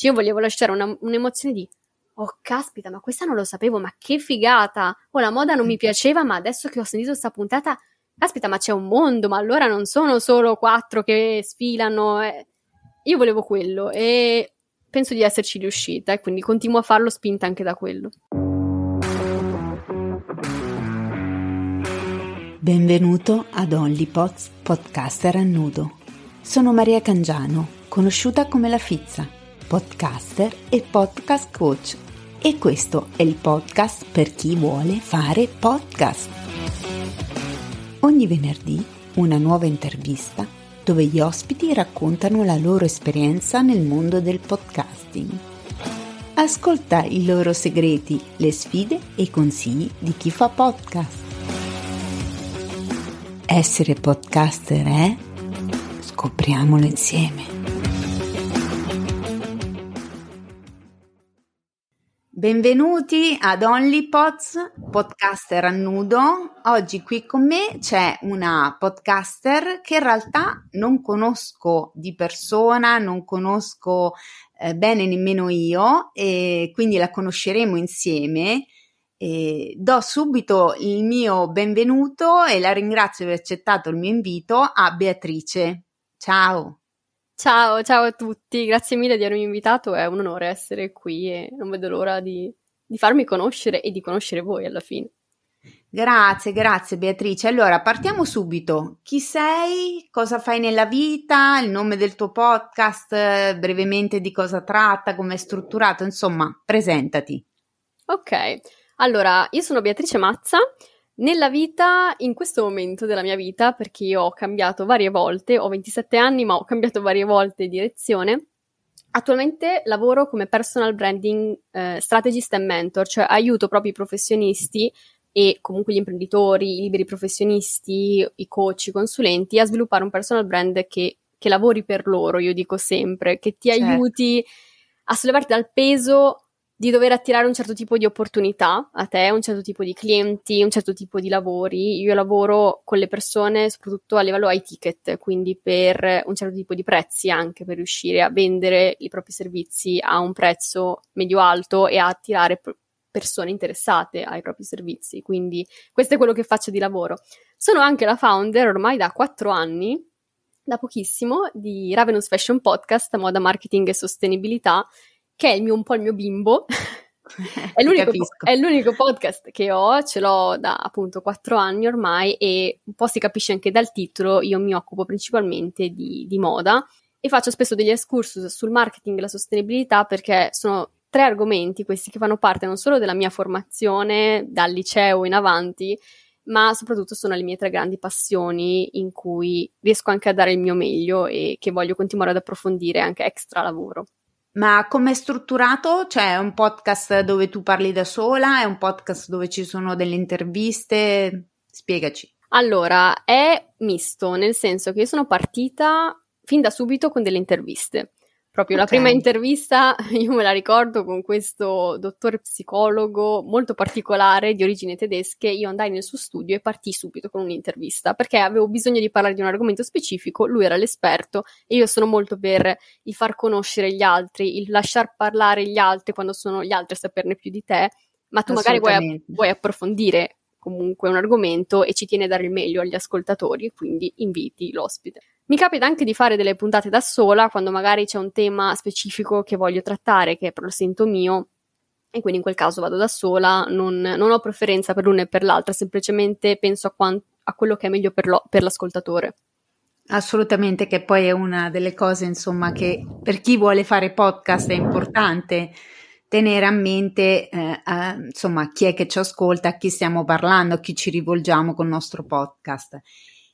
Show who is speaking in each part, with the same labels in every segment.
Speaker 1: Cioè io volevo lasciare una, un'emozione di oh caspita, ma questa non lo sapevo, ma che figata! Oh, la moda non mi piaceva, ma adesso che ho sentito questa puntata, caspita, ma c'è un mondo, ma allora non sono solo quattro che sfilano. Eh. Io volevo quello e penso di esserci riuscita e quindi continuo a farlo spinta anche da quello.
Speaker 2: Benvenuto ad OnlyPods Podcaster a nudo. Sono Maria Cangiano, conosciuta come La Fizza, podcaster e podcast coach. E questo è il podcast per chi vuole fare podcast. Ogni venerdì una nuova intervista dove gli ospiti raccontano la loro esperienza nel mondo del podcasting. Ascolta i loro segreti, le sfide e i consigli di chi fa podcast. Essere podcaster è? Scopriamolo insieme. Benvenuti ad OnlyPods, podcaster a nudo. Oggi qui con me c'è una podcaster che in realtà non conosco di persona, non conosco eh, bene nemmeno io e quindi la conosceremo insieme e do subito il mio benvenuto e la ringrazio per aver accettato il mio invito a Beatrice. Ciao.
Speaker 1: Ciao, ciao a tutti, grazie mille di avermi invitato, è un onore essere qui e non vedo l'ora di, di farmi conoscere e di conoscere voi alla fine.
Speaker 2: Grazie, grazie Beatrice. Allora, partiamo subito. Chi sei? Cosa fai nella vita? Il nome del tuo podcast? Brevemente di cosa tratta? Come è strutturato? Insomma, presentati.
Speaker 1: Ok, allora, io sono Beatrice Mazza. Nella vita, in questo momento della mia vita, perché io ho cambiato varie volte, ho 27 anni, ma ho cambiato varie volte direzione. Attualmente lavoro come personal branding eh, strategist e mentor, cioè aiuto proprio i professionisti e comunque gli imprenditori, i liberi professionisti, i coach, i consulenti a sviluppare un personal brand che, che lavori per loro, io dico sempre, che ti certo. aiuti a sollevarti dal peso di dover attirare un certo tipo di opportunità a te, un certo tipo di clienti, un certo tipo di lavori. Io lavoro con le persone soprattutto a livello high ticket, quindi per un certo tipo di prezzi anche per riuscire a vendere i propri servizi a un prezzo medio-alto e a attirare persone interessate ai propri servizi. Quindi questo è quello che faccio di lavoro. Sono anche la founder ormai da quattro anni da pochissimo di Ravenous Fashion Podcast, moda marketing e sostenibilità, che è il mio, un po' il mio bimbo. è, l'unico, è, l'unico, podcast che ho, ce l'ho da appunto quattro anni ormai e un po' si capisce anche dal titolo, io mi occupo principalmente di, di moda e faccio spesso degli excursus sul marketing e la sostenibilità perché sono tre argomenti questi che fanno parte non solo della mia formazione dal liceo in avanti, ma soprattutto sono le mie tre grandi passioni in cui riesco anche a dare il mio meglio e che voglio continuare ad approfondire anche extra lavoro.
Speaker 2: Ma come è strutturato? Cioè, è un podcast dove tu parli da sola? È un podcast dove ci sono delle interviste? Spiegaci.
Speaker 1: Allora, è misto, nel senso che io sono partita fin da subito con delle interviste. Proprio okay. la prima intervista, io me la ricordo con questo dottore psicologo molto particolare di origini tedesche. Io andai nel suo studio e partì subito con un'intervista perché avevo bisogno di parlare di un argomento specifico. Lui era l'esperto e io sono molto per il far conoscere gli altri, il lasciar parlare gli altri quando sono gli altri a saperne più di te. Ma tu magari vuoi, vuoi approfondire comunque un argomento e ci tiene a dare il meglio agli ascoltatori e quindi inviti l'ospite. Mi capita anche di fare delle puntate da sola quando magari c'è un tema specifico che voglio trattare, che però sento mio, e quindi in quel caso vado da sola, non, non ho preferenza per l'una e per l'altra, semplicemente penso a, quant- a quello che è meglio per, lo- per l'ascoltatore.
Speaker 2: Assolutamente, che poi è una delle cose, insomma, che per chi vuole fare podcast è importante tenere a mente, eh, eh, insomma, chi è che ci ascolta, a chi stiamo parlando, a chi ci rivolgiamo con il nostro podcast.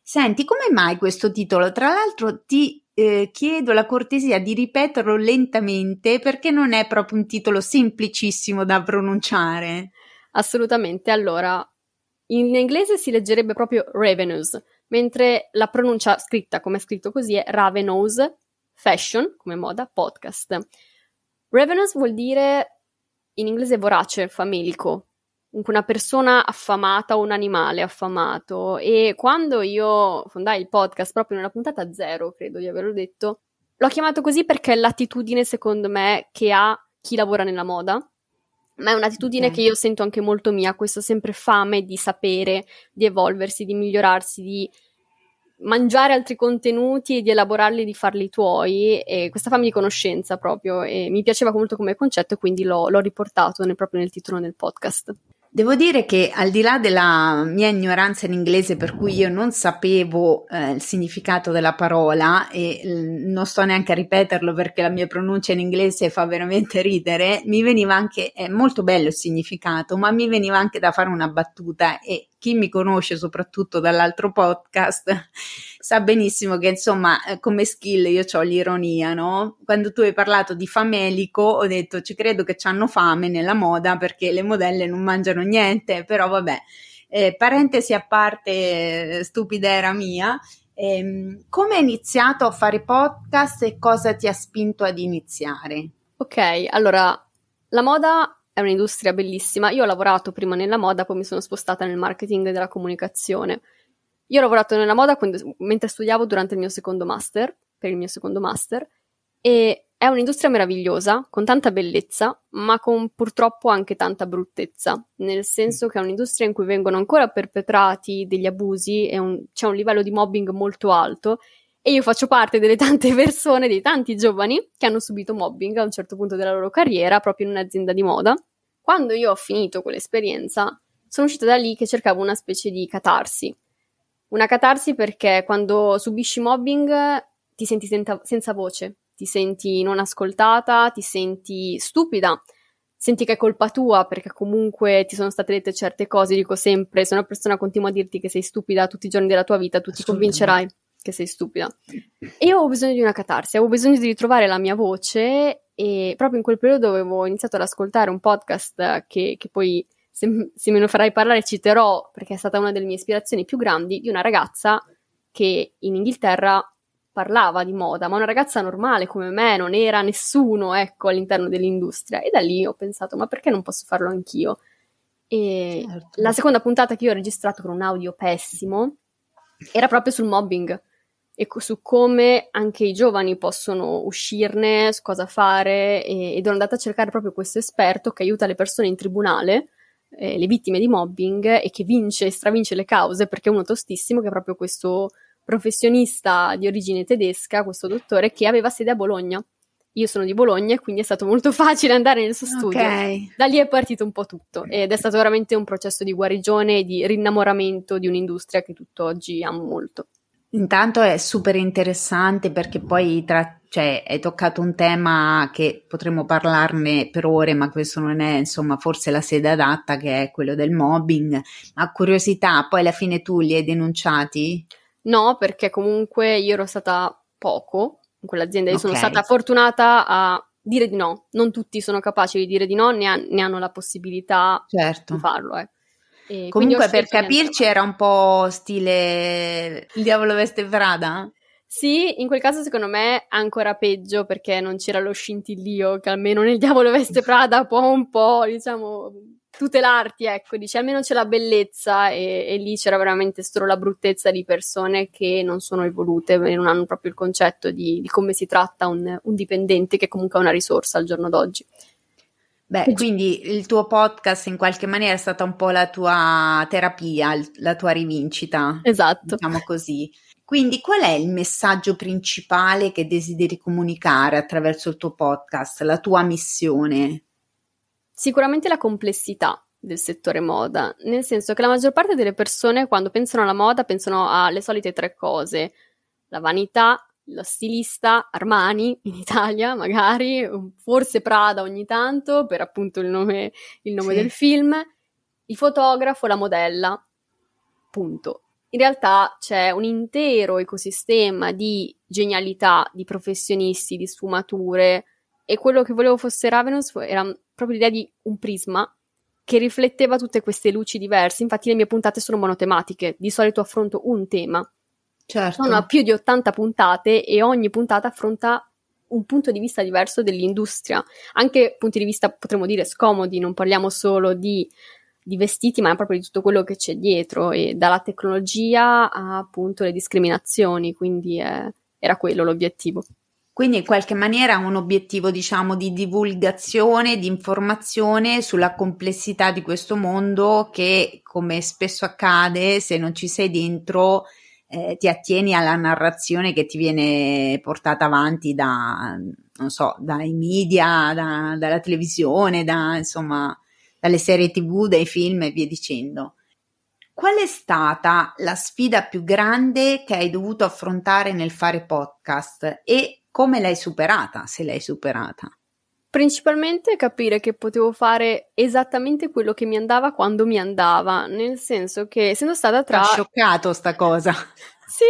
Speaker 2: Senti, come mai questo titolo? Tra l'altro ti eh, chiedo la cortesia di ripeterlo lentamente perché non è proprio un titolo semplicissimo da pronunciare.
Speaker 1: Assolutamente. Allora, in inglese si leggerebbe proprio Revenues, mentre la pronuncia scritta come è scritto così è Ravenous Fashion, come moda, podcast. Ravenous vuol dire in inglese vorace, famelico, una persona affamata o un animale affamato. E quando io fondai il podcast, proprio nella puntata zero, credo di averlo detto, l'ho chiamato così perché è l'attitudine, secondo me, che ha chi lavora nella moda, ma è un'attitudine okay. che io sento anche molto mia, questa sempre fame di sapere, di evolversi, di migliorarsi, di mangiare altri contenuti e di elaborarli di farli tuoi, e questa fame di conoscenza proprio, e mi piaceva molto come concetto e quindi l'ho, l'ho riportato nel, proprio nel titolo del podcast.
Speaker 2: Devo dire che al di là della mia ignoranza in inglese, per cui io non sapevo eh, il significato della parola e eh, non sto neanche a ripeterlo perché la mia pronuncia in inglese fa veramente ridere, mi veniva anche, è molto bello il significato, ma mi veniva anche da fare una battuta e chi mi conosce soprattutto dall'altro podcast sa benissimo che insomma eh, come skill io ho l'ironia, no? Quando tu hai parlato di famelico ho detto ci credo che hanno fame nella moda perché le modelle non mangiano niente, però vabbè, eh, parentesi a parte, stupida era mia. Eh, come hai iniziato a fare podcast e cosa ti ha spinto ad iniziare?
Speaker 1: Ok, allora la moda è un'industria bellissima. Io ho lavorato prima nella moda, poi mi sono spostata nel marketing della comunicazione. Io ho lavorato nella moda quando, mentre studiavo durante il mio secondo master, per il mio secondo master, e è un'industria meravigliosa, con tanta bellezza, ma con purtroppo anche tanta bruttezza, nel senso che è un'industria in cui vengono ancora perpetrati degli abusi e un, c'è un livello di mobbing molto alto e io faccio parte delle tante persone, dei tanti giovani che hanno subito mobbing a un certo punto della loro carriera, proprio in un'azienda di moda. Quando io ho finito quell'esperienza, sono uscita da lì che cercavo una specie di catarsi. Una catarsi perché quando subisci mobbing ti senti senza, senza voce, ti senti non ascoltata, ti senti stupida, senti che è colpa tua perché comunque ti sono state dette certe cose. Dico sempre, se una persona continua a dirti che sei stupida tutti i giorni della tua vita, tu ti convincerai che sei stupida. E io avevo bisogno di una catarsi, avevo bisogno di ritrovare la mia voce e proprio in quel periodo avevo iniziato ad ascoltare un podcast che, che poi, se, se, me lo farai parlare, citerò perché è stata una delle mie ispirazioni più grandi, di una ragazza che in Inghilterra parlava di moda, ma una ragazza normale come me, non era nessuno, ecco, all'interno dell'industria. E da lì ho pensato, ma perché non posso farlo anch'io? E certo. la seconda puntata che io ho registrato con un audio pessimo era proprio sul mobbing e su come anche i giovani possono uscirne, su cosa fare e, ed ero andata a cercare proprio questo esperto che aiuta le persone in tribunale, eh, le vittime di mobbing e che vince e stravince le cause perché è uno tostissimo che è proprio questo professionista di origine tedesca, questo dottore che aveva sede a Bologna. Io sono di Bologna e quindi è stato molto facile andare nel suo studio. Okay. Da lì è partito un po' tutto ed è stato veramente un processo di guarigione e di rinnamoramento di un'industria che tutt'oggi amo molto.
Speaker 2: Intanto è super interessante perché poi tra, cioè, hai toccato un tema che potremmo parlarne per ore, ma questo non è insomma forse la sede adatta, che è quello del mobbing. Ma curiosità, poi alla fine tu li hai denunciati?
Speaker 1: No, perché comunque io ero stata poco in quell'azienda, io okay. sono stata fortunata a dire di no. Non tutti sono capaci di dire di no, ne, ha, ne hanno la possibilità certo. di farlo. Eh.
Speaker 2: E Comunque per capirci era un po' stile il diavolo veste Prada?
Speaker 1: Sì, in quel caso secondo me ancora peggio perché non c'era lo scintillio che almeno nel diavolo veste Prada può un po', diciamo, tutelarti, ecco, dice almeno c'è la bellezza e, e, lì c'era veramente solo la bruttezza di persone che non sono evolute e non hanno proprio il concetto di, di come si tratta un, un dipendente che comunque è una risorsa al giorno d'oggi.
Speaker 2: Beh, quindi il tuo podcast in qualche maniera è stata un po' la tua terapia, la tua rivincita.
Speaker 1: Esatto.
Speaker 2: Diciamo così. Quindi qual è il messaggio principale che desideri comunicare attraverso il tuo podcast, la tua missione?
Speaker 1: Sicuramente la complessità del settore moda, nel senso che la maggior parte delle persone quando pensano alla moda pensano alle solite tre cose, la vanità, lo stilista Armani in Italia, magari, forse Prada ogni tanto, per appunto il nome, il nome sì. del film, il fotografo, la modella. Punto. In realtà c'è un intero ecosistema di genialità, di professionisti, di sfumature, e quello che volevo fosse Ravenous era proprio l'idea di un prisma che rifletteva tutte queste luci diverse. Infatti le mie puntate sono monotematiche, di solito affronto un tema Certo. Sono più di 80 puntate e ogni puntata affronta un punto di vista diverso dell'industria, anche punti di vista potremmo dire scomodi, non parliamo solo di, di vestiti, ma proprio di tutto quello che c'è dietro, e dalla tecnologia a appunto le discriminazioni, quindi eh, era quello l'obiettivo.
Speaker 2: Quindi in qualche maniera un obiettivo, diciamo, di divulgazione, di informazione sulla complessità di questo mondo che, come spesso accade, se non ci sei dentro, eh, ti attieni alla narrazione che ti viene portata avanti da, non so, dai media, da, dalla televisione, da, insomma, dalle serie tv, dai film e via dicendo. Qual è stata la sfida più grande che hai dovuto affrontare nel fare podcast e come l'hai superata, se l'hai superata?
Speaker 1: Principalmente capire che potevo fare esattamente quello che mi andava quando mi andava, nel senso che essendo stata tra...
Speaker 2: Ti ha scioccato sta cosa.
Speaker 1: sì.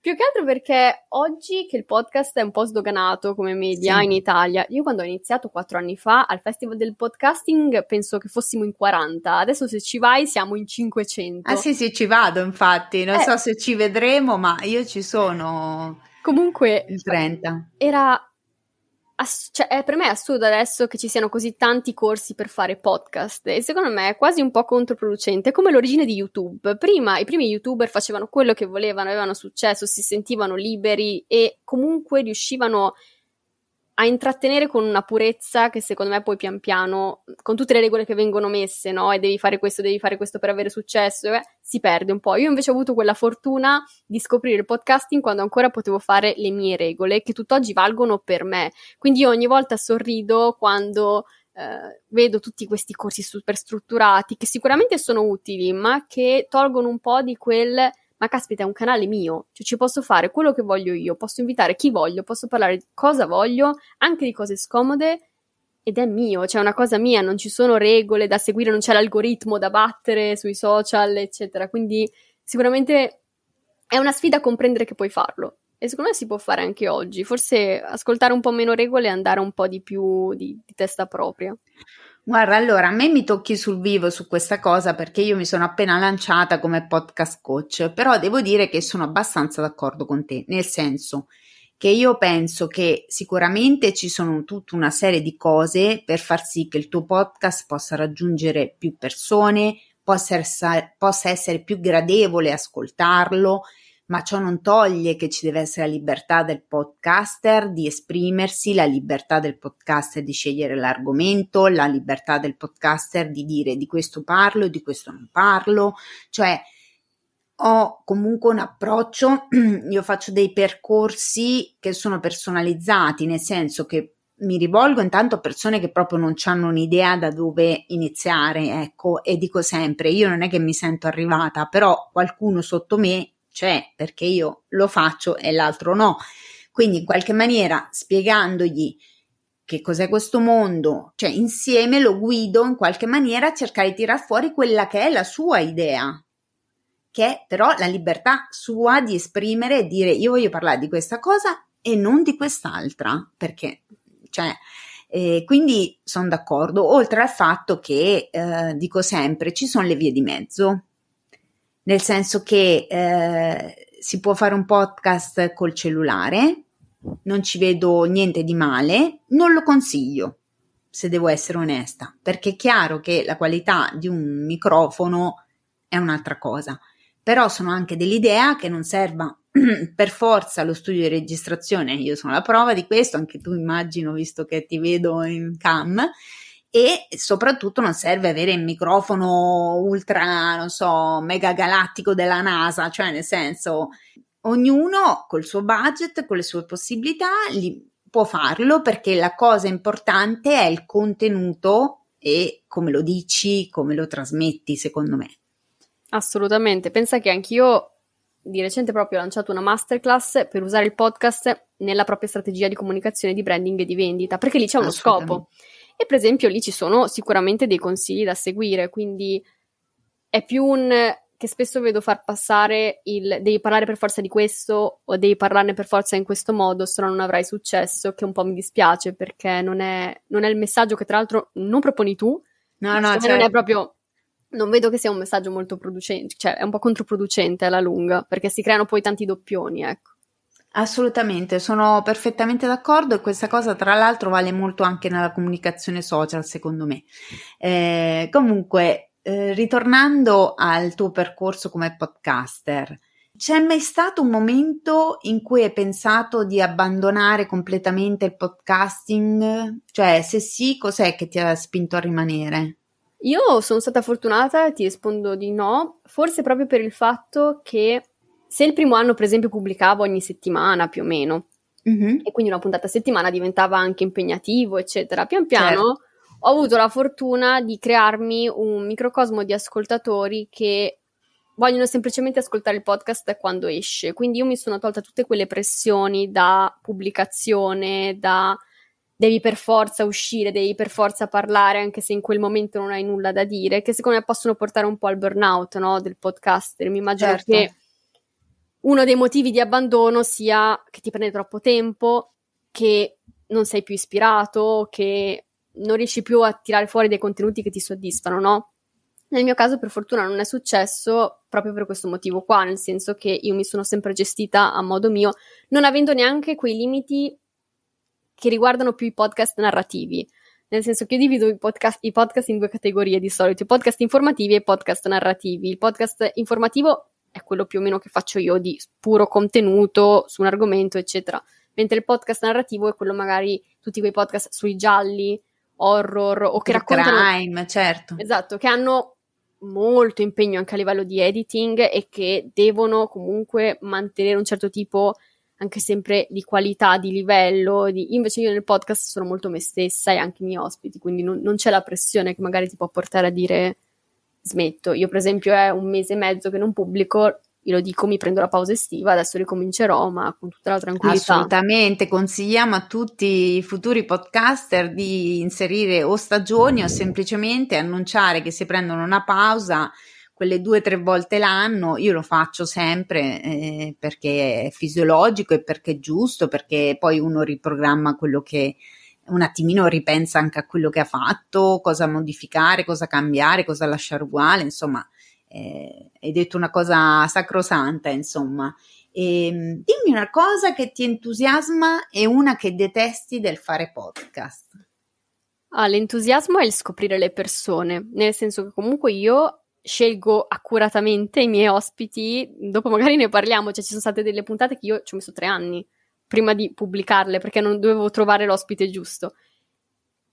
Speaker 1: Più che altro perché oggi che il podcast è un po' sdoganato come media sì. in Italia, io quando ho iniziato quattro anni fa al Festival del Podcasting penso che fossimo in 40, adesso se ci vai siamo in 500.
Speaker 2: Ah sì sì ci vado infatti, non eh. so se ci vedremo ma io ci sono.
Speaker 1: Comunque,
Speaker 2: il 30.
Speaker 1: Era Ass- cioè, è, per me è assurdo adesso che ci siano così tanti corsi per fare podcast e secondo me è quasi un po' controproducente, come l'origine di YouTube. Prima i primi youtuber facevano quello che volevano, avevano successo, si sentivano liberi e comunque riuscivano a intrattenere con una purezza che secondo me poi pian piano, con tutte le regole che vengono messe, no? E devi fare questo, devi fare questo per avere successo, eh, si perde un po'. Io invece ho avuto quella fortuna di scoprire il podcasting quando ancora potevo fare le mie regole, che tutt'oggi valgono per me. Quindi io ogni volta sorrido quando eh, vedo tutti questi corsi super strutturati, che sicuramente sono utili, ma che tolgono un po' di quel ma caspita, è un canale mio, cioè ci posso fare quello che voglio io, posso invitare chi voglio, posso parlare di cosa voglio, anche di cose scomode ed è mio, cioè è una cosa mia, non ci sono regole da seguire, non c'è l'algoritmo da battere sui social, eccetera. Quindi sicuramente è una sfida comprendere che puoi farlo. E secondo me si può fare anche oggi, forse ascoltare un po' meno regole e andare un po' di più di, di testa propria.
Speaker 2: Guarda, allora a me mi tocchi sul vivo su questa cosa perché io mi sono appena lanciata come podcast coach, però devo dire che sono abbastanza d'accordo con te, nel senso che io penso che sicuramente ci sono tutta una serie di cose per far sì che il tuo podcast possa raggiungere più persone, possa essere, possa essere più gradevole ascoltarlo, ma ciò non toglie che ci deve essere la libertà del podcaster di esprimersi, la libertà del podcaster di scegliere l'argomento, la libertà del podcaster di dire di questo parlo, di questo non parlo, cioè ho comunque un approccio, io faccio dei percorsi che sono personalizzati, nel senso che mi rivolgo intanto a persone che proprio non hanno un'idea da dove iniziare, ecco, e dico sempre, io non è che mi sento arrivata, però qualcuno sotto me c'è perché io lo faccio e l'altro no. Quindi in qualche maniera spiegandogli che cos'è questo mondo, cioè insieme lo guido in qualche maniera a cercare di tirar fuori quella che è la sua idea, che è però la libertà sua di esprimere e dire io voglio parlare di questa cosa e non di quest'altra, perché cioè eh, quindi sono d'accordo, oltre al fatto che eh, dico sempre ci sono le vie di mezzo nel senso che eh, si può fare un podcast col cellulare, non ci vedo niente di male, non lo consiglio, se devo essere onesta, perché è chiaro che la qualità di un microfono è un'altra cosa, però sono anche dell'idea che non serva per forza lo studio di registrazione, io sono la prova di questo, anche tu immagino, visto che ti vedo in cam, e soprattutto non serve avere il microfono ultra, non so, mega galattico della NASA, cioè nel senso ognuno col suo budget, con le sue possibilità, li, può farlo perché la cosa importante è il contenuto e come lo dici, come lo trasmetti, secondo me.
Speaker 1: Assolutamente, pensa che anch'io di recente proprio ho lanciato una masterclass per usare il podcast nella propria strategia di comunicazione, di branding e di vendita, perché lì c'è uno scopo. E per esempio lì ci sono sicuramente dei consigli da seguire, quindi è più un che spesso vedo far passare il devi parlare per forza di questo o devi parlarne per forza in questo modo, se no non avrai successo, che un po' mi dispiace perché non è, non è il messaggio che tra l'altro non proponi tu,
Speaker 2: no, no,
Speaker 1: cioè... non è proprio non vedo che sia un messaggio molto producente, cioè è un po' controproducente alla lunga, perché si creano poi tanti doppioni, ecco.
Speaker 2: Assolutamente, sono perfettamente d'accordo e questa cosa tra l'altro vale molto anche nella comunicazione social, secondo me. Eh, comunque, eh, ritornando al tuo percorso come podcaster, C'è mai stato un momento in cui hai pensato di abbandonare completamente il podcasting? Cioè, se sì, cos'è che ti ha spinto a rimanere?
Speaker 1: Io sono stata fortunata, ti rispondo di no, forse proprio per il fatto che se il primo anno, per esempio, pubblicavo ogni settimana più o meno, mm-hmm. e quindi una puntata a settimana diventava anche impegnativo, eccetera, pian piano certo. ho avuto la fortuna di crearmi un microcosmo di ascoltatori che vogliono semplicemente ascoltare il podcast quando esce. Quindi io mi sono tolta tutte quelle pressioni da pubblicazione, da devi per forza uscire, devi per forza parlare, anche se in quel momento non hai nulla da dire, che secondo me possono portare un po' al burnout no, del podcaster. Mi immagino certo. che uno dei motivi di abbandono sia che ti prende troppo tempo, che non sei più ispirato, che non riesci più a tirare fuori dei contenuti che ti soddisfano, no? Nel mio caso, per fortuna, non è successo proprio per questo motivo qua, nel senso che io mi sono sempre gestita a modo mio, non avendo neanche quei limiti che riguardano più i podcast narrativi. Nel senso che io divido i podcast, i podcast in due categorie di solito, i podcast informativi e i podcast narrativi. Il podcast informativo è quello più o meno che faccio io di puro contenuto su un argomento, eccetera. Mentre il podcast narrativo è quello magari tutti quei podcast sui gialli, horror o che raccontano
Speaker 2: crime, certo.
Speaker 1: Esatto, che hanno molto impegno anche a livello di editing e che devono comunque mantenere un certo tipo anche sempre di qualità, di livello. Di... Invece io nel podcast sono molto me stessa e anche i miei ospiti, quindi non, non, c'è la pressione che magari ti può portare a dire smetto. Io per esempio è un mese e mezzo che non pubblico, io lo dico, mi prendo la pausa estiva, adesso ricomincerò, ma con tutta la tranquillità.
Speaker 2: Assolutamente, consigliamo a tutti i futuri podcaster di inserire o stagioni o semplicemente annunciare che si prendono una pausa quelle due o tre volte l'anno, io lo faccio sempre eh, perché è fisiologico e perché è giusto, perché poi uno riprogramma quello che un attimino ripensa anche a quello che ha fatto, cosa modificare, cosa cambiare, cosa lasciare uguale, insomma, eh, hai detto una cosa sacrosanta, insomma. E, ehm, dimmi una cosa che ti entusiasma e una che detesti del fare podcast.
Speaker 1: Ah, l'entusiasmo è il scoprire le persone, nel senso che comunque io scelgo accuratamente i miei ospiti, dopo magari ne parliamo, cioè ci sono state delle puntate che io ci ho messo tre anni prima di pubblicarle perché non dovevo trovare l'ospite giusto.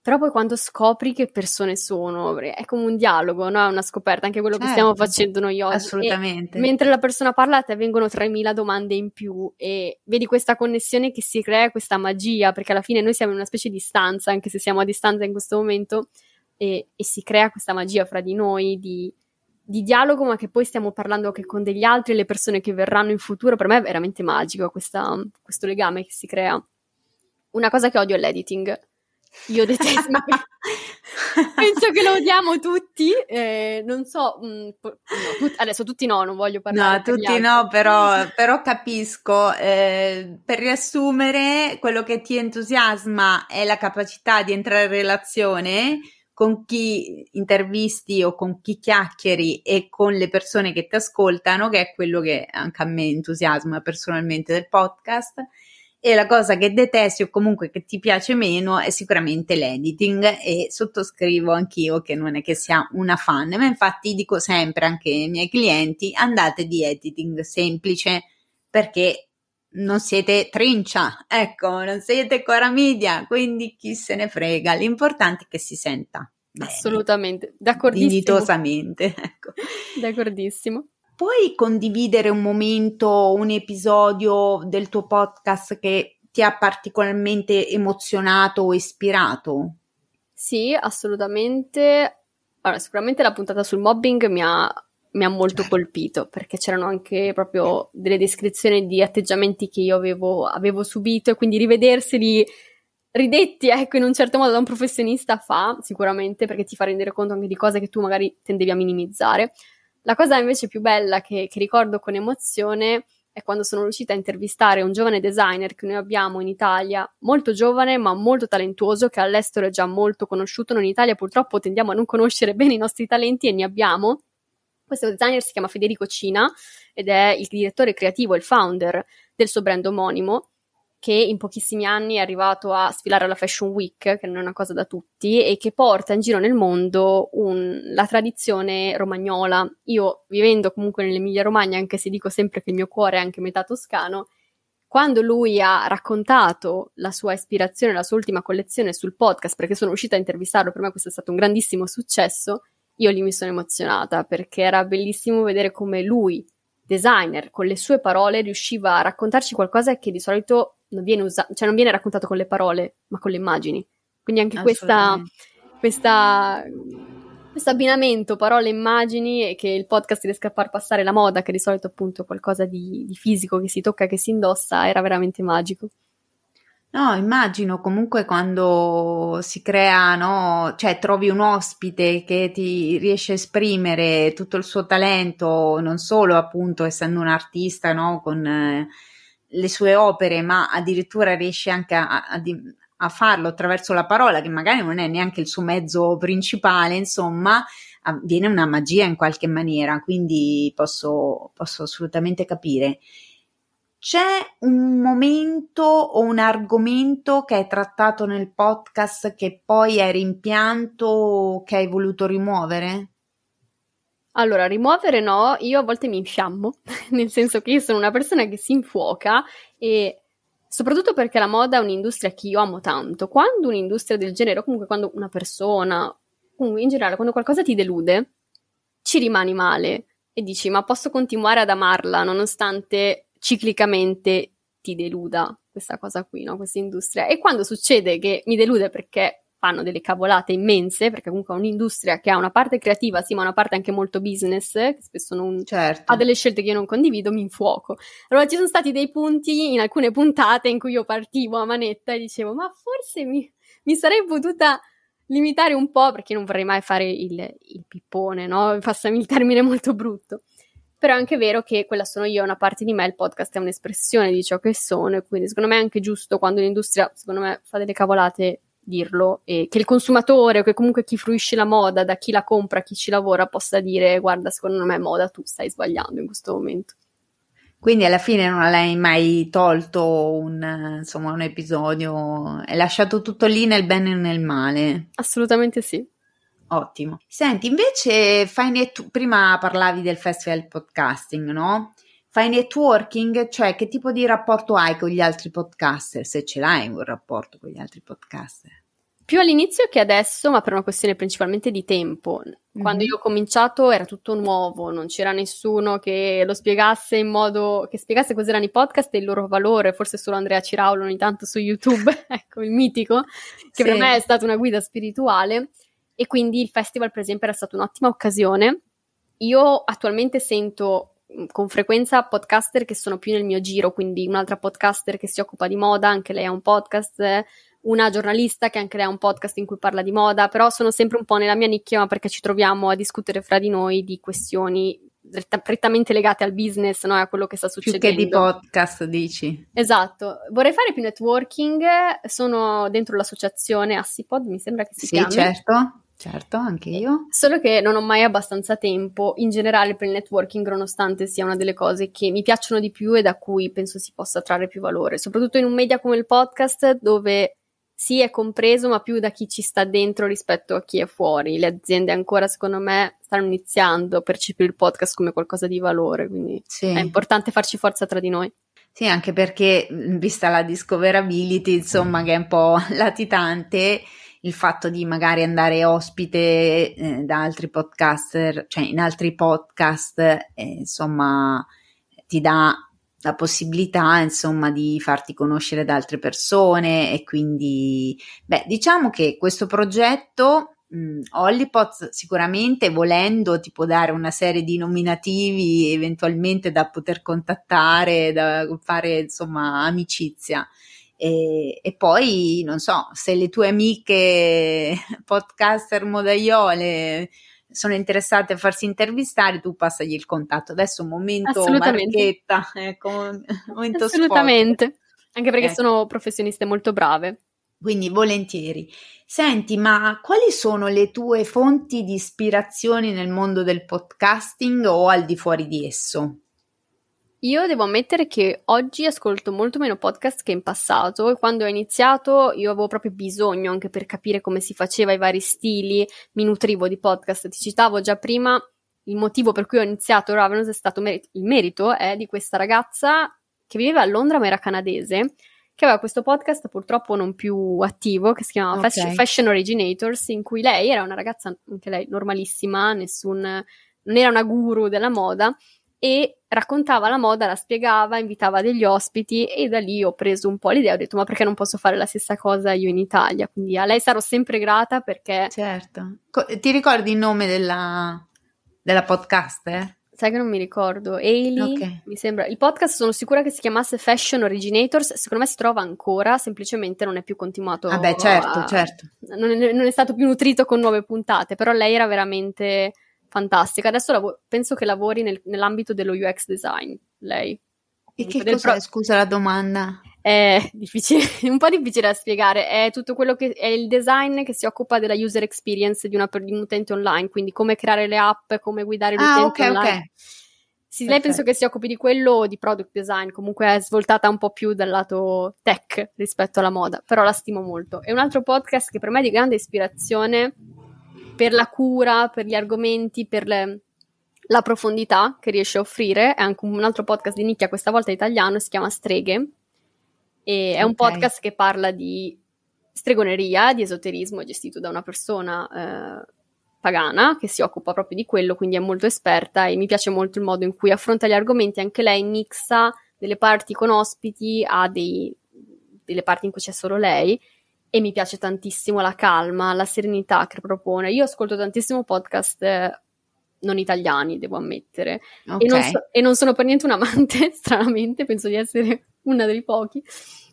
Speaker 1: Però poi quando scopri che persone sono, è come un dialogo, no? È una scoperta, anche quello certo, che stiamo facendo noi oggi.
Speaker 2: Assolutamente.
Speaker 1: E mentre la persona parla, a te vengono 3.000 domande in più e vedi questa connessione che si crea, questa magia, perché alla fine noi siamo in una specie di stanza, anche se siamo a distanza in questo momento, e, e si crea questa magia fra di noi di, di dialogo, ma che poi stiamo parlando anche con degli altri, le persone che verranno in futuro. Per me è veramente magico questa, questo legame che si crea. Una cosa che odio è l'editing io detesto. Penso che lo odiamo tutti. Eh, non so, mh, mm, no, tut- adesso tutti no, non voglio parlare.
Speaker 2: No, tutti no, però, però capisco. Eh, per riassumere, quello che ti entusiasma è la capacità di entrare in relazione con chi intervisti o con chi chiacchieri e con le persone che ti ascoltano, che è quello che anche a me entusiasma personalmente del podcast e la cosa che detesti o comunque che ti piace meno è sicuramente l'editing e sottoscrivo anch'io che non è che sia una fan, ma infatti dico sempre anche ai miei clienti andate di editing semplice perché non siete trincia, ecco, non siete Cora Media, quindi chi se ne frega, l'importante è che si senta. Bene,
Speaker 1: Assolutamente, d'accordissimo.
Speaker 2: Dignitosamente, ecco.
Speaker 1: D'accordissimo.
Speaker 2: Puoi condividere un momento, un episodio del tuo podcast che ti ha particolarmente emozionato o ispirato?
Speaker 1: Sì, assolutamente. Allora, sicuramente la puntata sul mobbing mi ha, mi ha molto certo. colpito perché c'erano anche proprio delle descrizioni di atteggiamenti che io avevo, avevo subito e quindi rivederseli ridetti, ecco, in un certo modo da un professionista fa sicuramente perché ti fa rendere conto anche di cose che tu magari tendevi a minimizzare. La cosa invece più bella che, che ricordo con emozione è quando sono riuscita a intervistare un giovane designer che noi abbiamo in Italia, molto giovane ma molto talentuoso, che all'estero è già molto conosciuto. Noi in Italia purtroppo tendiamo a non conoscere bene i nostri talenti e ne abbiamo. Questo designer si chiama Federico Cina ed è il direttore creativo, il founder del suo brand omonimo che in pochissimi anni è arrivato a sfilare alla Fashion Week, che non è una cosa da tutti, e che porta in giro nel mondo un, la tradizione romagnola. Io, vivendo comunque nell'Emilia Romagna, anche se dico sempre che il mio cuore è anche metà toscano, quando lui ha raccontato la sua ispirazione, la sua ultima collezione sul podcast, perché sono uscita a intervistarlo, per me questo è stato un grandissimo successo, io lì mi sono emozionata perché era bellissimo vedere come lui, designer, con le sue parole riusciva a raccontarci qualcosa che di solito non viene usato, cioè non viene raccontato con le parole, ma con le immagini. Quindi anche questa, questa questo abbinamento parole-immagini e che il podcast riesca a far passare la moda, che di solito appunto è qualcosa di, di fisico che si tocca, che si indossa, era veramente magico.
Speaker 2: No, immagino comunque quando si crea, no, cioè trovi un ospite che ti riesce a esprimere tutto il suo talento, non solo appunto essendo un artista, no, con eh, le sue opere, ma addirittura riesce anche a, a, a farlo attraverso la parola, che magari non è neanche il suo mezzo principale, insomma, avviene una magia in qualche maniera, quindi posso, posso assolutamente capire. C'è un momento o un argomento che hai trattato nel podcast che poi hai rimpianto o che hai voluto rimuovere?
Speaker 1: Allora, rimuovere no, io a volte mi infiammo, nel senso che io sono una persona che si infuoca e soprattutto perché la moda è un'industria che io amo tanto. Quando un'industria del genere, o comunque quando una persona, comunque in generale, quando qualcosa ti delude, ci rimani male e dici: Ma posso continuare ad amarla nonostante ciclicamente ti deluda questa cosa qui, no? Questa industria. E quando succede che mi delude perché fanno delle cavolate immense, perché comunque è un'industria che ha una parte creativa, sì, ma una parte anche molto business, che spesso non, certo. ha delle scelte che io non condivido, mi infuoco. Allora ci sono stati dei punti in alcune puntate in cui io partivo a manetta e dicevo, ma forse mi, mi sarei potuta limitare un po', perché non vorrei mai fare il, il pippone, no? Passami il termine molto brutto. Però è anche vero che quella sono io, una parte di me, il podcast è un'espressione di ciò che sono, e quindi secondo me è anche giusto quando l'industria, secondo me, fa delle cavolate dirlo e che il consumatore o che comunque chi fruisce la moda, da chi la compra, chi ci lavora, possa dire guarda, secondo me moda tu stai sbagliando in questo momento.
Speaker 2: Quindi alla fine non l'hai mai tolto un, insomma, un episodio, hai lasciato tutto lì nel bene e nel male.
Speaker 1: Assolutamente sì.
Speaker 2: Ottimo. Senti, invece fai net- prima parlavi del festival podcasting, no? Fai networking, cioè che tipo di rapporto hai con gli altri podcaster, se ce l'hai un rapporto con gli altri podcaster?
Speaker 1: Più all'inizio che adesso, ma per una questione principalmente di tempo. Quando mm-hmm. io ho cominciato era tutto nuovo, non c'era nessuno che lo spiegasse in modo che spiegasse cos'erano i podcast e il loro valore, forse solo Andrea Ciraulo ogni tanto su YouTube, ecco il mitico, che sì. per me è stata una guida spirituale e quindi il festival per esempio era stata un'ottima occasione. Io attualmente sento con frequenza podcaster che sono più nel mio giro, quindi un'altra podcaster che si occupa di moda, anche lei ha un podcast, una giornalista che anche lei ha un podcast in cui parla di moda, però sono sempre un po' nella mia nicchia perché ci troviamo a discutere fra di noi di questioni prettamente legate al business, no? a quello che sta succedendo.
Speaker 2: Più che di podcast, dici.
Speaker 1: Esatto. Vorrei fare più networking, sono dentro l'associazione Assipod, mi sembra che si
Speaker 2: sì,
Speaker 1: chiami.
Speaker 2: Sì, certo. Certo, anche io.
Speaker 1: Solo che non ho mai abbastanza tempo in generale per il networking, nonostante sia una delle cose che mi piacciono di più e da cui penso si possa trarre più valore, soprattutto in un media come il podcast dove sì è compreso, ma più da chi ci sta dentro rispetto a chi è fuori. Le aziende ancora, secondo me, stanno iniziando a percepire il podcast come qualcosa di valore, quindi sì. è importante farci forza tra di noi.
Speaker 2: Sì, anche perché vista la discoverability, insomma, che è un po' latitante, il fatto di magari andare ospite eh, da altri podcaster, cioè in altri podcast, eh, insomma, ti dà la possibilità, insomma, di farti conoscere da altre persone e quindi, beh, diciamo che questo progetto Mm, sicuramente volendo ti può dare una serie di nominativi eventualmente da poter contattare, da fare insomma amicizia. E, e, poi, non so, se le tue amiche podcaster modaiole sono interessate a farsi intervistare, tu passagli il contatto. Adesso un momento marchetta, ecco, momento
Speaker 1: Assolutamente, sport. anche perché ecco. sono professioniste molto brave.
Speaker 2: Quindi volentieri. Senti, ma quali sono le tue fonti di ispirazione nel mondo del podcasting o al di fuori di esso?
Speaker 1: Io devo ammettere che oggi ascolto molto meno podcast che in passato e quando ho iniziato io avevo proprio bisogno anche per capire come si faceva i vari stili, mi nutrivo di podcast. Ti citavo già prima il motivo per cui ho iniziato Ravenous è stato mer- il merito è di questa ragazza che viveva a Londra ma era canadese che aveva questo podcast purtroppo non più attivo che si chiamava okay. Fashion, Fashion Originators in cui lei era una ragazza anche lei normalissima, nessun, non era una guru della moda e raccontava la moda, la spiegava, invitava degli ospiti e da lì ho preso un po' l'idea, ho detto ma perché non posso fare la stessa cosa io in Italia? Quindi a lei sarò sempre grata perché...
Speaker 2: Certo. Co- ti ricordi il nome della, della podcaster?
Speaker 1: Sai che non mi ricordo. Ailey, okay. mi sembra. Il podcast sono sicura che si chiamasse Fashion Originators. Secondo me si trova ancora, semplicemente non è più continuato.
Speaker 2: Ah, beh, certo, a... certo.
Speaker 1: Non è, non è, stato più nutrito con nuove puntate, però lei era veramente fantastica. Adesso lav- penso che lavori nel, nell'ambito dello UX design, lei.
Speaker 2: E che cos'è, pro- scusa la domanda?
Speaker 1: È difficile, un po' difficile da spiegare, è tutto quello che è il design che si occupa della user experience di, una, di un utente online, quindi come creare le app, come guidare l'utente ah, okay, online. Okay. Sì, lei penso che si occupi di quello di product design, comunque è svoltata un po' più dal lato tech rispetto alla moda, però la stimo molto. È un altro podcast che per me è di grande ispirazione per la cura, per gli argomenti, per le, la profondità che riesce a offrire. È anche un altro podcast di nicchia, questa volta italiano, si chiama Streghe. E è un podcast che parla di stregoneria, di esoterismo, gestito da una persona eh, pagana che si occupa proprio di quello, quindi è molto esperta e mi piace molto il modo in cui affronta gli argomenti. Anche lei mixa delle parti con ospiti a dei, delle parti in cui c'è solo lei e mi piace tantissimo la calma, la serenità che propone. Io ascolto tantissimo podcast eh, non italiani, devo ammettere, okay. e, non so, e, non sono per niente un amante, stranamente, penso di essere una dei pochi,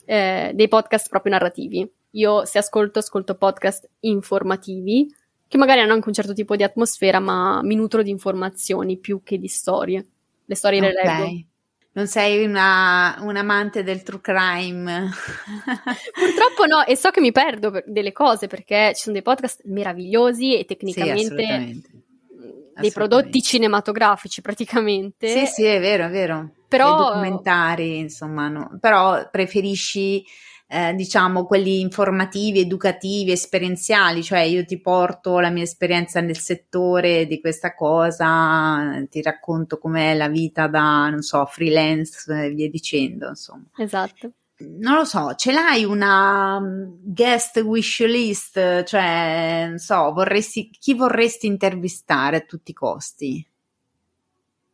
Speaker 1: eh, dei podcast proprio narrativi. Io se ascolto, ascolto podcast informativi, che magari hanno anche un certo tipo di atmosfera, ma mi nutro di informazioni più che di storie. Le storie okay. le leggo
Speaker 2: non sei una, un amante del true crime.
Speaker 1: Purtroppo no, e so che mi perdo delle cose perché ci sono dei podcast meravigliosi e tecnicamente sì, dei prodotti cinematografici praticamente.
Speaker 2: Sì, sì, è vero, è vero. Però... Dei documentari, insomma, no. però preferisci eh, diciamo quelli informativi, educativi, esperienziali, cioè io ti porto la mia esperienza nel settore di questa cosa, ti racconto com'è la vita da, non so, freelance e via dicendo, insomma.
Speaker 1: Esatto.
Speaker 2: Non lo so, ce l'hai una mm, guest wish list, cioè, non so, vorresti, chi vorresti intervistare a tutti i costi?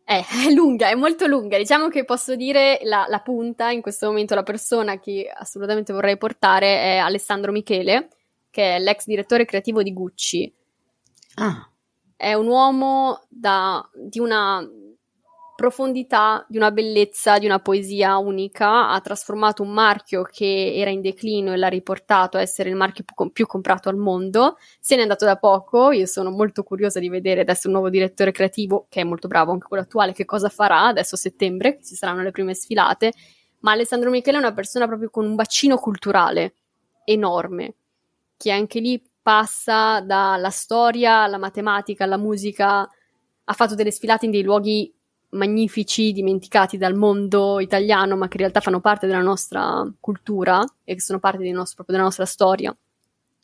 Speaker 1: È, è lunga, è molto lunga. Diciamo che posso dire la, la, punta, in questo momento la persona che assolutamente vorrei portare è Alessandro Michele, che è l'ex direttore creativo di Gucci.
Speaker 2: Ah.
Speaker 1: È un uomo da, di una profondità, di una bellezza, di una poesia unica, ha trasformato un marchio che era in declino e l'ha riportato a essere il marchio più comprato al mondo. Se n'è andato da poco, io sono molto curiosa di vedere adesso un nuovo direttore creativo, che è molto bravo anche quello attuale, che cosa farà adesso a settembre, che ci saranno le prime sfilate. Ma Alessandro Michele è una persona proprio con un bacino culturale enorme, che anche lì passa dalla storia alla matematica, alla musica, ha fatto delle sfilate in dei luoghi magnifici, dimenticati dal mondo italiano, ma che in realtà fanno parte della nostra cultura e che sono parte nostro, proprio della nostra storia.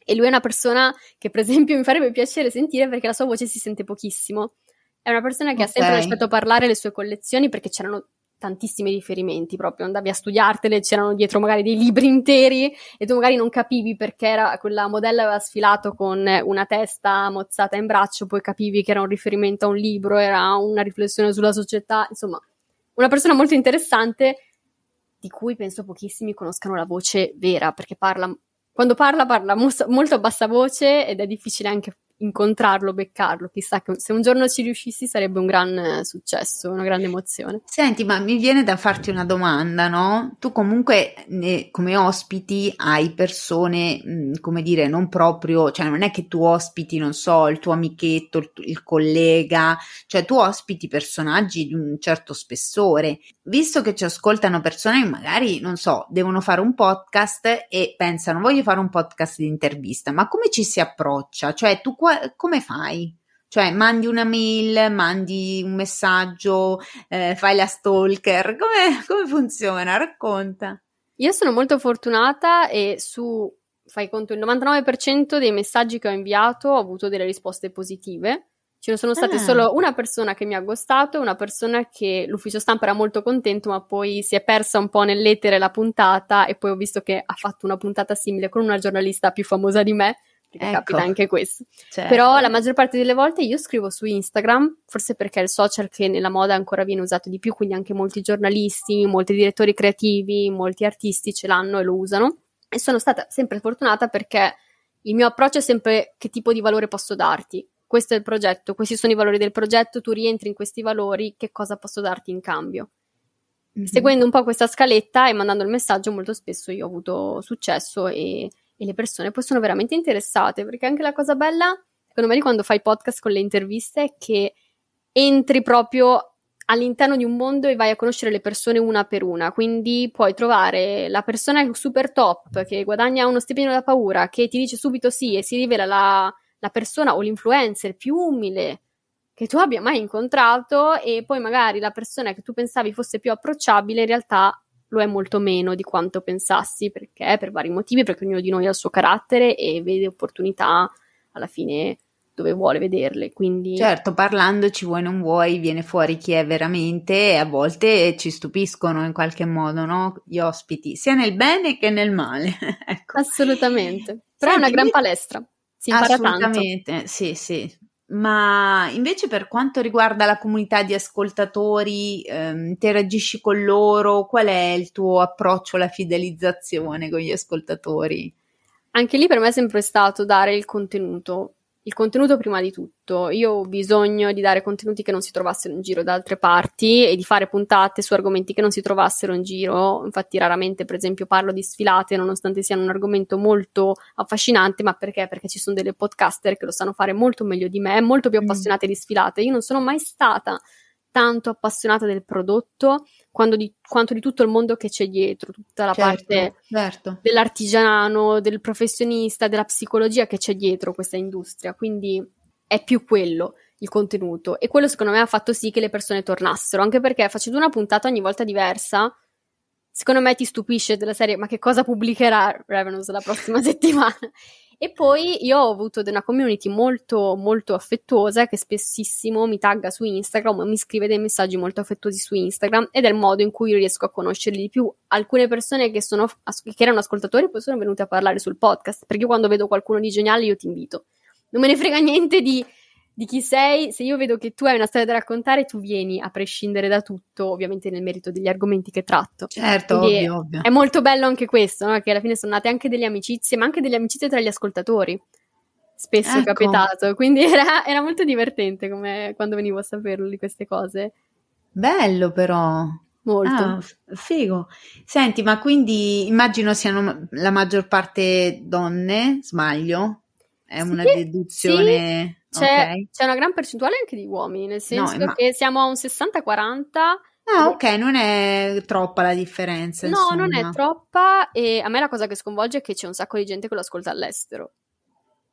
Speaker 1: E lui è una persona che, per esempio, mi farebbe piacere sentire perché la sua voce si sente pochissimo. È una persona che okay. ha sempre lasciato parlare le sue collezioni perché c'erano tantissimi riferimenti proprio, andavi a studiartele, c'erano dietro magari dei libri interi e tu magari non capivi perché era, quella modella aveva sfilato con una testa mozzata in braccio, poi capivi che era un riferimento a un libro, era una riflessione sulla società, insomma, una persona molto interessante di cui penso pochissimi conoscano la voce vera, perché parla, quando parla parla molto a bassa voce ed è difficile anche incontrarlo, beccarlo. Chissà che se un giorno ci riuscissi sarebbe un gran eh, successo, una grande emozione.
Speaker 2: Senti, ma mi viene da farti una domanda, no? Tu comunque ne, come ospiti hai persone, mh, mm, come dire, non proprio, cioè non è che tu ospiti, non so, il tuo amichetto, il, il collega, cioè tu ospiti personaggi di un certo spessore. Visto che ci ascoltano persone che magari, non so, devono fare un podcast e pensano voglio fare un podcast di intervista, ma come ci si approccia? Cioè tu qua come fai? Cioè, mandi una mail, mandi un messaggio, eh, fai la stalker. Come, come funziona? Racconta.
Speaker 1: Io sono molto fortunata e su, fai conto, il 99% dei messaggi che ho inviato ho avuto delle risposte positive. Ce ne sono state ah. solo una persona che mi ha ghostato e una persona che l'ufficio stampa era molto contento, ma poi si è persa un po' nell'etere la puntata e poi ho visto che ha fatto una puntata simile con una giornalista più famosa di me perché ecco. capita anche questo. Certo. Però la maggior parte delle volte io scrivo su Instagram, forse perché è il social che nella moda ancora viene usato di più, quindi anche molti giornalisti, molti direttori creativi, molti artisti ce l'hanno e lo usano. E sono stata sempre fortunata perché il mio approccio è sempre che tipo di valore posso darti. Questo è il progetto, questi sono i valori del progetto, tu rientri in questi valori, che cosa posso darti in cambio? Mm-hmm. Seguendo un po' questa scaletta e mandando il messaggio, molto spesso io ho avuto successo e e le persone poi sono veramente interessate, perché anche la cosa bella, secondo me, di quando fai podcast con le interviste è che entri proprio all'interno di un mondo e vai a conoscere le persone una per una, quindi puoi trovare la persona super top che guadagna uno stipendio da paura, che ti dice subito sì e si rivela la, la persona o l'influencer più umile che tu abbia mai incontrato e poi magari la persona che tu pensavi fosse più approcciabile in realtà lo è molto meno di quanto pensassi, perché per vari motivi, perché ognuno di noi ha il suo carattere e vede opportunità alla fine dove vuole vederle. Quindi...
Speaker 2: Certo, parlandoci vuoi non vuoi, viene fuori chi è veramente e a volte ci stupiscono in qualche modo, no? Gli ospiti, sia nel bene che nel male. ecco.
Speaker 1: Assolutamente. Però Senti, è una gran palestra. Si impara
Speaker 2: assolutamente,
Speaker 1: tanto.
Speaker 2: sì, sì. Ma invece per quanto riguarda la comunità di ascoltatori, ehm, interagisci con loro? Qual è il tuo approccio alla fidelizzazione con gli ascoltatori?
Speaker 1: Anche lì per me è sempre stato dare il contenuto, il contenuto prima di tutto. Io ho bisogno di dare contenuti che non si trovassero in giro da altre parti e di fare puntate su argomenti che non si trovassero in giro. Infatti, raramente, per esempio, parlo di sfilate, nonostante siano un argomento molto affascinante, ma perché? Perché ci sono delle podcaster che lo sanno fare molto meglio di me, molto più mm. appassionate mm. di sfilate. Io non sono mai stata tanto appassionata del prodotto di, quanto di tutto il mondo che c'è dietro, tutta la certo, parte certo. dell'artigiano, del professionista, della psicologia che c'è dietro questa industria. Quindi è più quello il contenuto e quello secondo me ha fatto sì che le persone tornassero, anche perché facendo una puntata ogni volta diversa, secondo me ti stupisce della serie ma che cosa pubblicherà Revenus la prossima settimana? E poi io ho avuto una community molto, molto affettuosa che spessissimo mi tagga su Instagram mi scrive dei messaggi molto affettuosi su Instagram ed è il modo in cui io riesco a conoscerli di più. Alcune persone che, sono, che erano ascoltatori poi sono venute a parlare sul podcast, perché io quando vedo qualcuno di geniale io ti invito. Non me ne frega niente di di chi sei, se io vedo che tu hai una storia da raccontare, tu vieni a prescindere da tutto, ovviamente nel merito degli argomenti che tratto.
Speaker 2: Certo, Quindi ovvio, ovvio.
Speaker 1: È molto bello anche questo, no? che alla fine sono nate anche delle amicizie, ma anche delle amicizie tra gli ascoltatori. Spesso ecco. è capitato, quindi era, era molto divertente come quando venivo a saperlo di queste cose.
Speaker 2: Bello però.
Speaker 1: Molto.
Speaker 2: Ah, figo. Senti, ma quindi immagino siano la maggior parte donne, sbaglio? È una sì, deduzione.
Speaker 1: Sì, c'è, okay. c'è, una gran percentuale anche di uomini, nel senso no, che siamo a un 60-40.
Speaker 2: Ah, ok, non è troppa la differenza.
Speaker 1: No,
Speaker 2: insomma.
Speaker 1: non è troppa. E a me la cosa che sconvolge è che c'è un sacco di gente che lo ascolta all'estero.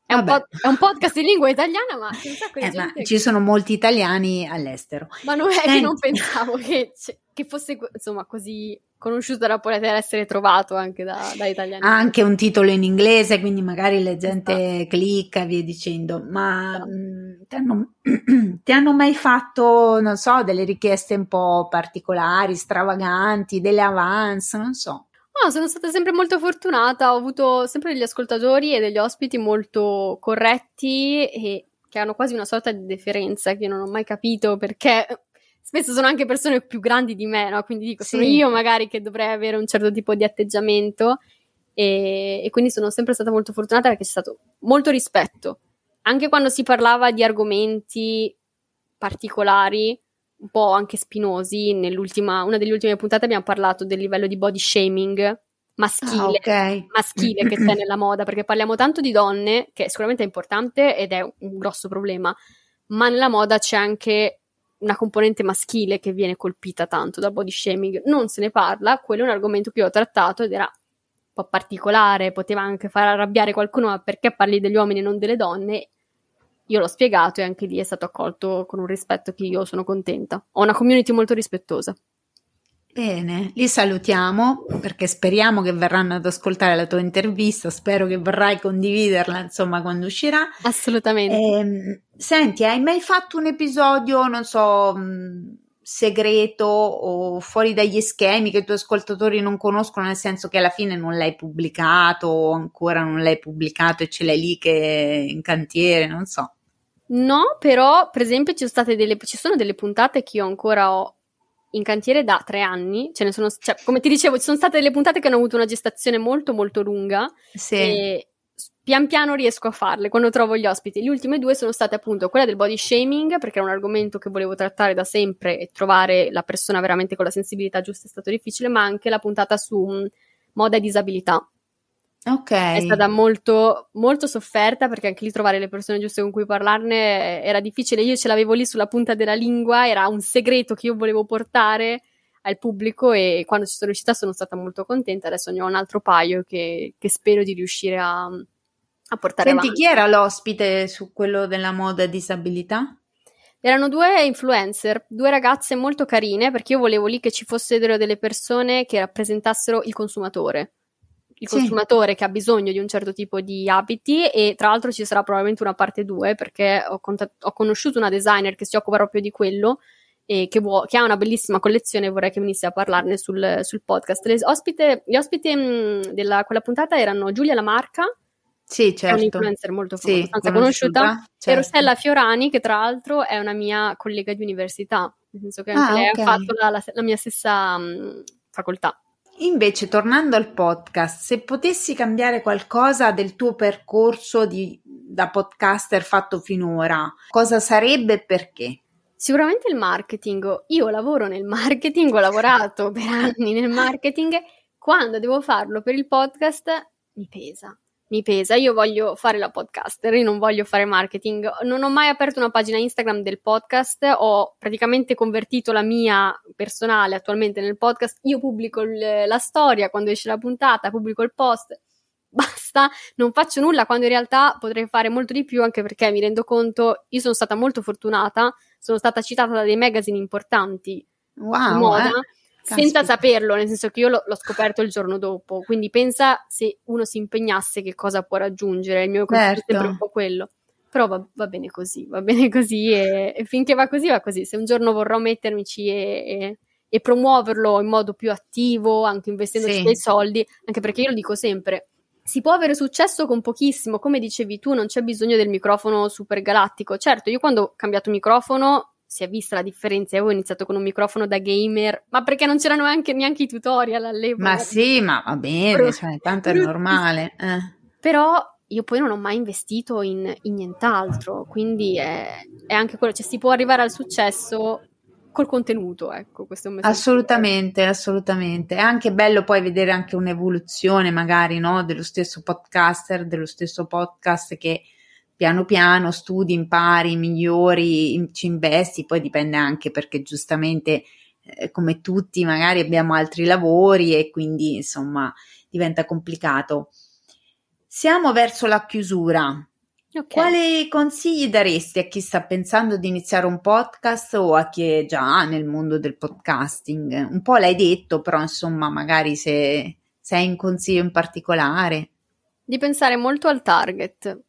Speaker 1: È un, pod- è un, podcast in lingua italiana, ma c'è un sacco di
Speaker 2: eh,
Speaker 1: gente.
Speaker 2: Ci sono molti italiani all'estero.
Speaker 1: Ma non è Senti. che non pensavo che, che fosse insomma così conosciuto da poter essere trovato anche da, da italiani.
Speaker 2: Ha anche un titolo in inglese, quindi magari la gente esatto. clicca e via dicendo. Ma esatto. mh, ti, hanno, ti hanno mai fatto, non so, delle richieste un po' particolari, stravaganti, delle avance, non so.
Speaker 1: No, sono stata sempre molto fortunata, ho avuto sempre degli ascoltatori e degli ospiti molto corretti e che hanno quasi una sorta di deferenza che non ho mai capito perché spesso sono anche persone più grandi di me, no? Quindi dico, sono io magari che dovrei avere un certo tipo di atteggiamento e, e, quindi sono sempre stata molto fortunata perché c'è stato molto rispetto. Anche quando si parlava di argomenti particolari, un po' anche spinosi, nell'ultima, una delle ultime puntate abbiamo parlato del livello di body shaming maschile, ah, okay. maschile che c'è nella moda, perché parliamo tanto di donne, che sicuramente è importante ed è un grosso problema, ma nella moda c'è anche una componente maschile che viene colpita tanto dal body shaming, non se ne parla, quello è un argomento che ho trattato ed era un po' particolare, poteva anche far arrabbiare qualcuno, ma perché parli degli uomini e non delle donne? io l'ho spiegato e anche lì è stato accolto con un rispetto che io sono contenta. Ho una community molto rispettosa.
Speaker 2: Bene, li salutiamo perché speriamo che verranno ad ascoltare la tua intervista, spero che vorrai condividerla insomma quando uscirà.
Speaker 1: Assolutamente.
Speaker 2: Eh, senti, hai mai fatto un episodio, non so, mh, segreto o fuori dagli schemi che i tuoi ascoltatori non conoscono, nel senso che alla fine non l'hai pubblicato o ancora non l'hai pubblicato e ce l'hai lì che in cantiere, non so.
Speaker 1: No, però per esempio ci sono, delle, ci sono delle puntate che io ancora ho in cantiere da tre anni, ce ne sono, cioè, come ti dicevo, ci sono state delle puntate che hanno avuto una gestazione molto molto lunga
Speaker 2: sì.
Speaker 1: e pian piano riesco a farle quando trovo gli ospiti. Le ultime due sono state appunto quella del body shaming, perché era un argomento che volevo trattare da sempre e trovare la persona veramente con la sensibilità giusta è stato difficile, ma anche la puntata su moda e disabilità.
Speaker 2: Ok.
Speaker 1: È stata molto, molto sofferta perché anche lì trovare le persone giuste con cui parlarne era difficile. Io ce l'avevo lì sulla punta della lingua, era un segreto che io volevo portare al pubblico e quando ci sono riuscita sono stata molto contenta. Adesso ne ho un altro paio che, che spero di riuscire a, a portare
Speaker 2: Senti,
Speaker 1: avanti.
Speaker 2: chi era l'ospite su quello della moda e disabilità?
Speaker 1: Erano due influencer, due ragazze molto carine perché io volevo lì che ci fossero delle persone che rappresentassero il consumatore il
Speaker 2: Sì.
Speaker 1: consumatore che ha bisogno di un certo tipo di abiti e tra l'altro ci sarà probabilmente una parte 2 perché ho, contat- ho conosciuto una designer che si occupa proprio di quello e che, vuo- che ha una bellissima collezione e vorrei che venisse a parlarne sul, sul podcast. Le ospite- gli ospiti mh, della quella puntata erano Giulia Lamarca,
Speaker 2: Sì,
Speaker 1: che è un
Speaker 2: certo.
Speaker 1: influencer molto
Speaker 2: Sì,
Speaker 1: abbastanza conosciuta,
Speaker 2: conosciuta,
Speaker 1: e
Speaker 2: certo.
Speaker 1: Rossella Fiorani che tra l'altro è una mia collega di università, nel senso che anche
Speaker 2: Ah,
Speaker 1: lei
Speaker 2: ok.
Speaker 1: ha fatto la, la- la mia stessa mh, facoltà.
Speaker 2: Invece, tornando al podcast, se potessi cambiare qualcosa del tuo percorso di- da podcaster fatto finora, cosa sarebbe e perché?
Speaker 1: Sicuramente il marketing. Io lavoro nel marketing, ho lavorato per anni nel marketing. Quando devo farlo per il podcast mi pesa. Mi pesa. Io voglio fare la podcaster, io non voglio fare marketing. Non ho mai aperto una pagina Instagram del podcast, ho praticamente convertito la mia personale attualmente nel podcast. Io pubblico il- la storia quando esce la puntata, pubblico il post. Basta, non faccio nulla quando in realtà potrei fare molto di più anche perché mi rendo conto, io sono stata molto fortunata sono stata citata da dei magazine importanti
Speaker 2: Wow,
Speaker 1: moda
Speaker 2: eh?
Speaker 1: Senza saperlo, nel senso che io l'ho, l'ho scoperto il giorno dopo. Quindi pensa se uno si impegnasse che cosa può raggiungere. Il mio consiglio è
Speaker 2: Certo.
Speaker 1: sempre un po' quello. Però va, va bene così, va bene così e, e finché va così va così. Se un giorno vorrò mettermici e, e- e promuoverlo in modo più attivo, anche investendoci
Speaker 2: Sì.
Speaker 1: dei soldi, anche perché io lo dico sempre, si può avere successo con pochissimo, come dicevi tu, non c'è bisogno del microfono super galattico. Certo, io quando ho cambiato microfono si è vista la differenza. Io ho iniziato con un microfono da gamer, ma perché non c'erano anche, neanche i tutorial all'epoca.
Speaker 2: Ma sì, ma va bene, cioè, tanto è normale. eh.
Speaker 1: Però io poi non ho mai investito in, in nient'altro, quindi è, è anche quello, cioè si può arrivare al successo col contenuto, ecco, questo è un messaggio.
Speaker 2: Assolutamente, assolutamente. È anche bello poi vedere anche un'evoluzione magari, no, dello stesso podcaster, dello stesso podcast che piano piano studi, impari, migliori, ci investi, poi dipende anche perché giustamente eh, come tutti magari abbiamo altri lavori e quindi insomma diventa complicato. Siamo verso la chiusura.
Speaker 1: Ok.
Speaker 2: Quali consigli daresti a chi sta pensando di iniziare un podcast o a chi è già nel mondo del podcasting? Un po' l'hai detto, però insomma, magari se, se hai un consiglio in particolare.
Speaker 1: Di pensare molto al target.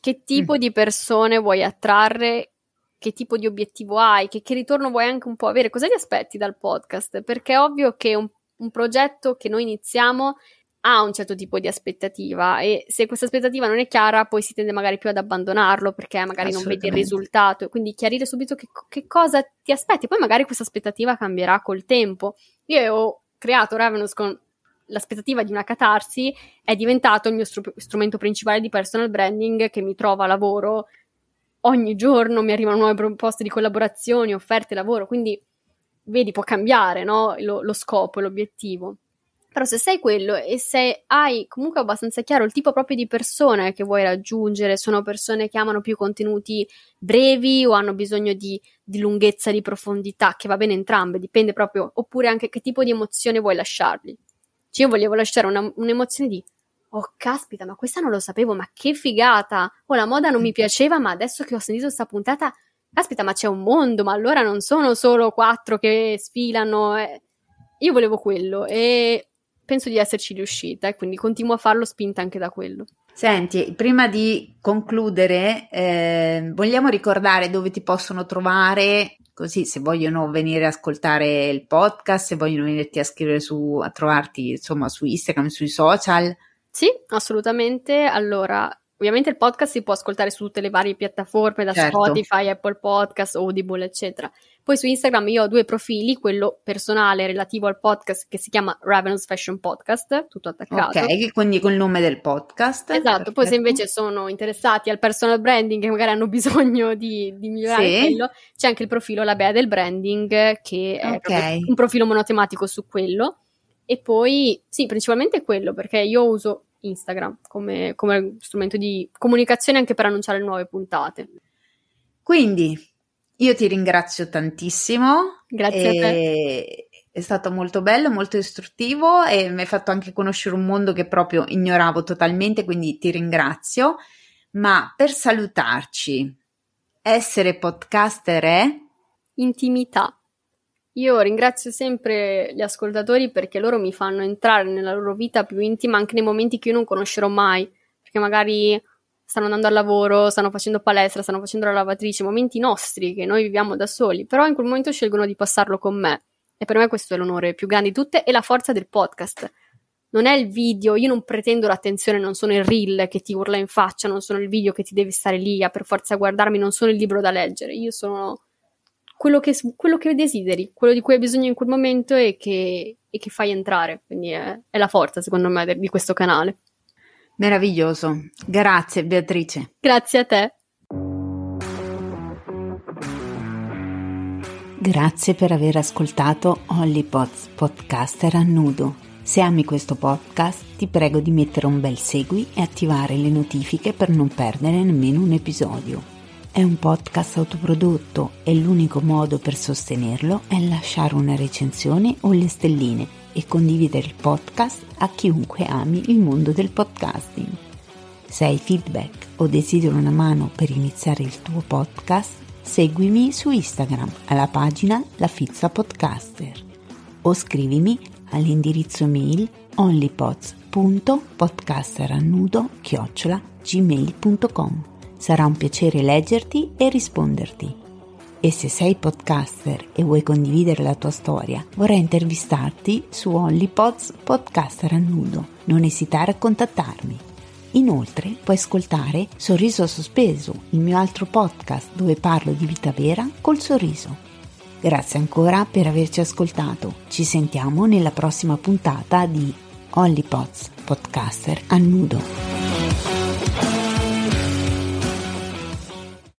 Speaker 1: Che tipo
Speaker 2: Mm.
Speaker 1: di persone vuoi attrarre? Che tipo di obiettivo hai? Che, che ritorno vuoi anche un po' avere? Cosa ti aspetti dal podcast? Perché è ovvio che un, un progetto che noi iniziamo ha un certo tipo di aspettativa e se questa aspettativa non è chiara poi si tende magari più ad abbandonarlo perché magari non vedi il risultato e quindi chiarire subito che, che cosa ti aspetti poi magari questa aspettativa cambierà col tempo io ho creato Ravenous con l'aspettativa di una catarsi è diventato il mio stru- strumento principale di personal branding che mi trova lavoro ogni giorno mi arrivano nuove proposte di collaborazioni offerte lavoro quindi vedi può cambiare no? lo, lo scopo l'obiettivo però se sei quello e se hai comunque abbastanza chiaro il tipo proprio di persone che vuoi raggiungere, sono persone che amano più contenuti brevi o hanno bisogno di, di lunghezza, di profondità, che va bene entrambe, dipende proprio, oppure anche che tipo di emozione vuoi lasciargli. Cioè io volevo lasciare una- un'emozione di oh caspita, ma questa non lo sapevo, ma che figata! Oh, la moda non mi piaceva, ma adesso che ho sentito questa puntata, caspita, ma c'è un mondo, ma allora non sono solo quattro che sfilano. Eh. Io volevo quello e penso di esserci riuscita e quindi continuo a farlo spinta anche da quello.
Speaker 2: Senti, prima di concludere, eh, vogliamo ricordare dove ti possono trovare, così se vogliono venire a ascoltare il podcast, se vogliono venirti a scrivere su, a trovarti insomma su Instagram, sui social.
Speaker 1: Sì, assolutamente. Allora, Ovviamente il podcast si può ascoltare su tutte le varie piattaforme, da certo. Spotify, Apple Podcast, Audible, eccetera. Poi su Instagram io ho due profili, quello personale relativo al podcast che si chiama Ravenous Fashion Podcast, tutto attaccato.
Speaker 2: Ok, quindi col nome del podcast.
Speaker 1: Esatto, Perfetto. poi se invece sono interessati al personal branding e magari hanno bisogno di, di migliorare sì. quello, c'è anche il profilo La Bea del Branding che è okay. un profilo monotematico su quello. E poi, sì, principalmente quello, perché io uso Instagram come, come strumento di comunicazione anche per annunciare nuove puntate.
Speaker 2: Quindi io ti ringrazio tantissimo.
Speaker 1: Grazie a te.
Speaker 2: È stato molto bello, molto istruttivo e mi hai fatto anche conoscere un mondo che proprio ignoravo totalmente, quindi ti ringrazio. Ma per salutarci, essere podcaster è
Speaker 1: intimità. Io ringrazio sempre gli ascoltatori perché loro mi fanno entrare nella loro vita più intima anche nei momenti che io non conoscerò mai, perché magari stanno andando al lavoro, stanno facendo palestra, stanno facendo la lavatrice, momenti nostri che noi viviamo da soli, però in quel momento scelgono di passarlo con me. E per me questo è l'onore più grande di tutte e la forza del podcast. Non è il video, io non pretendo l'attenzione, non sono il reel che ti urla in faccia, non sono il video che ti devi stare lì a per forza guardarmi, non sono il libro da leggere, io sono quello che, quello che desideri, quello di cui hai bisogno in quel momento e che, e che fai entrare. Quindi è, è, la forza, secondo me, di questo canale.
Speaker 2: Meraviglioso. Grazie, Beatrice.
Speaker 1: Grazie a te.
Speaker 2: Grazie per aver ascoltato Holly Potts, podcaster a nudo. Se ami questo podcast, ti prego di mettere un bel segui e attivare le notifiche per non perdere nemmeno un episodio. È un podcast autoprodotto e l'unico modo per sostenerlo è lasciare una recensione o le stelline e condividere il podcast a chiunque ami il mondo del podcasting. Se hai feedback o desideri una mano per iniziare il tuo podcast, seguimi su Instagram alla pagina La Fizza Podcaster o scrivimi all'indirizzo mail onlypods.podcasterannudo-gmail.com Sarà un piacere leggerti e risponderti. E se sei podcaster e vuoi condividere la tua storia, vorrei intervistarti su OnlyPods Podcaster a nudo. Non esitare a contattarmi. Inoltre puoi ascoltare Sorriso Sospeso, il mio altro podcast dove parlo di vita vera col sorriso. Grazie ancora per averci ascoltato. Ci sentiamo nella prossima puntata di OnlyPods Podcaster a nudo.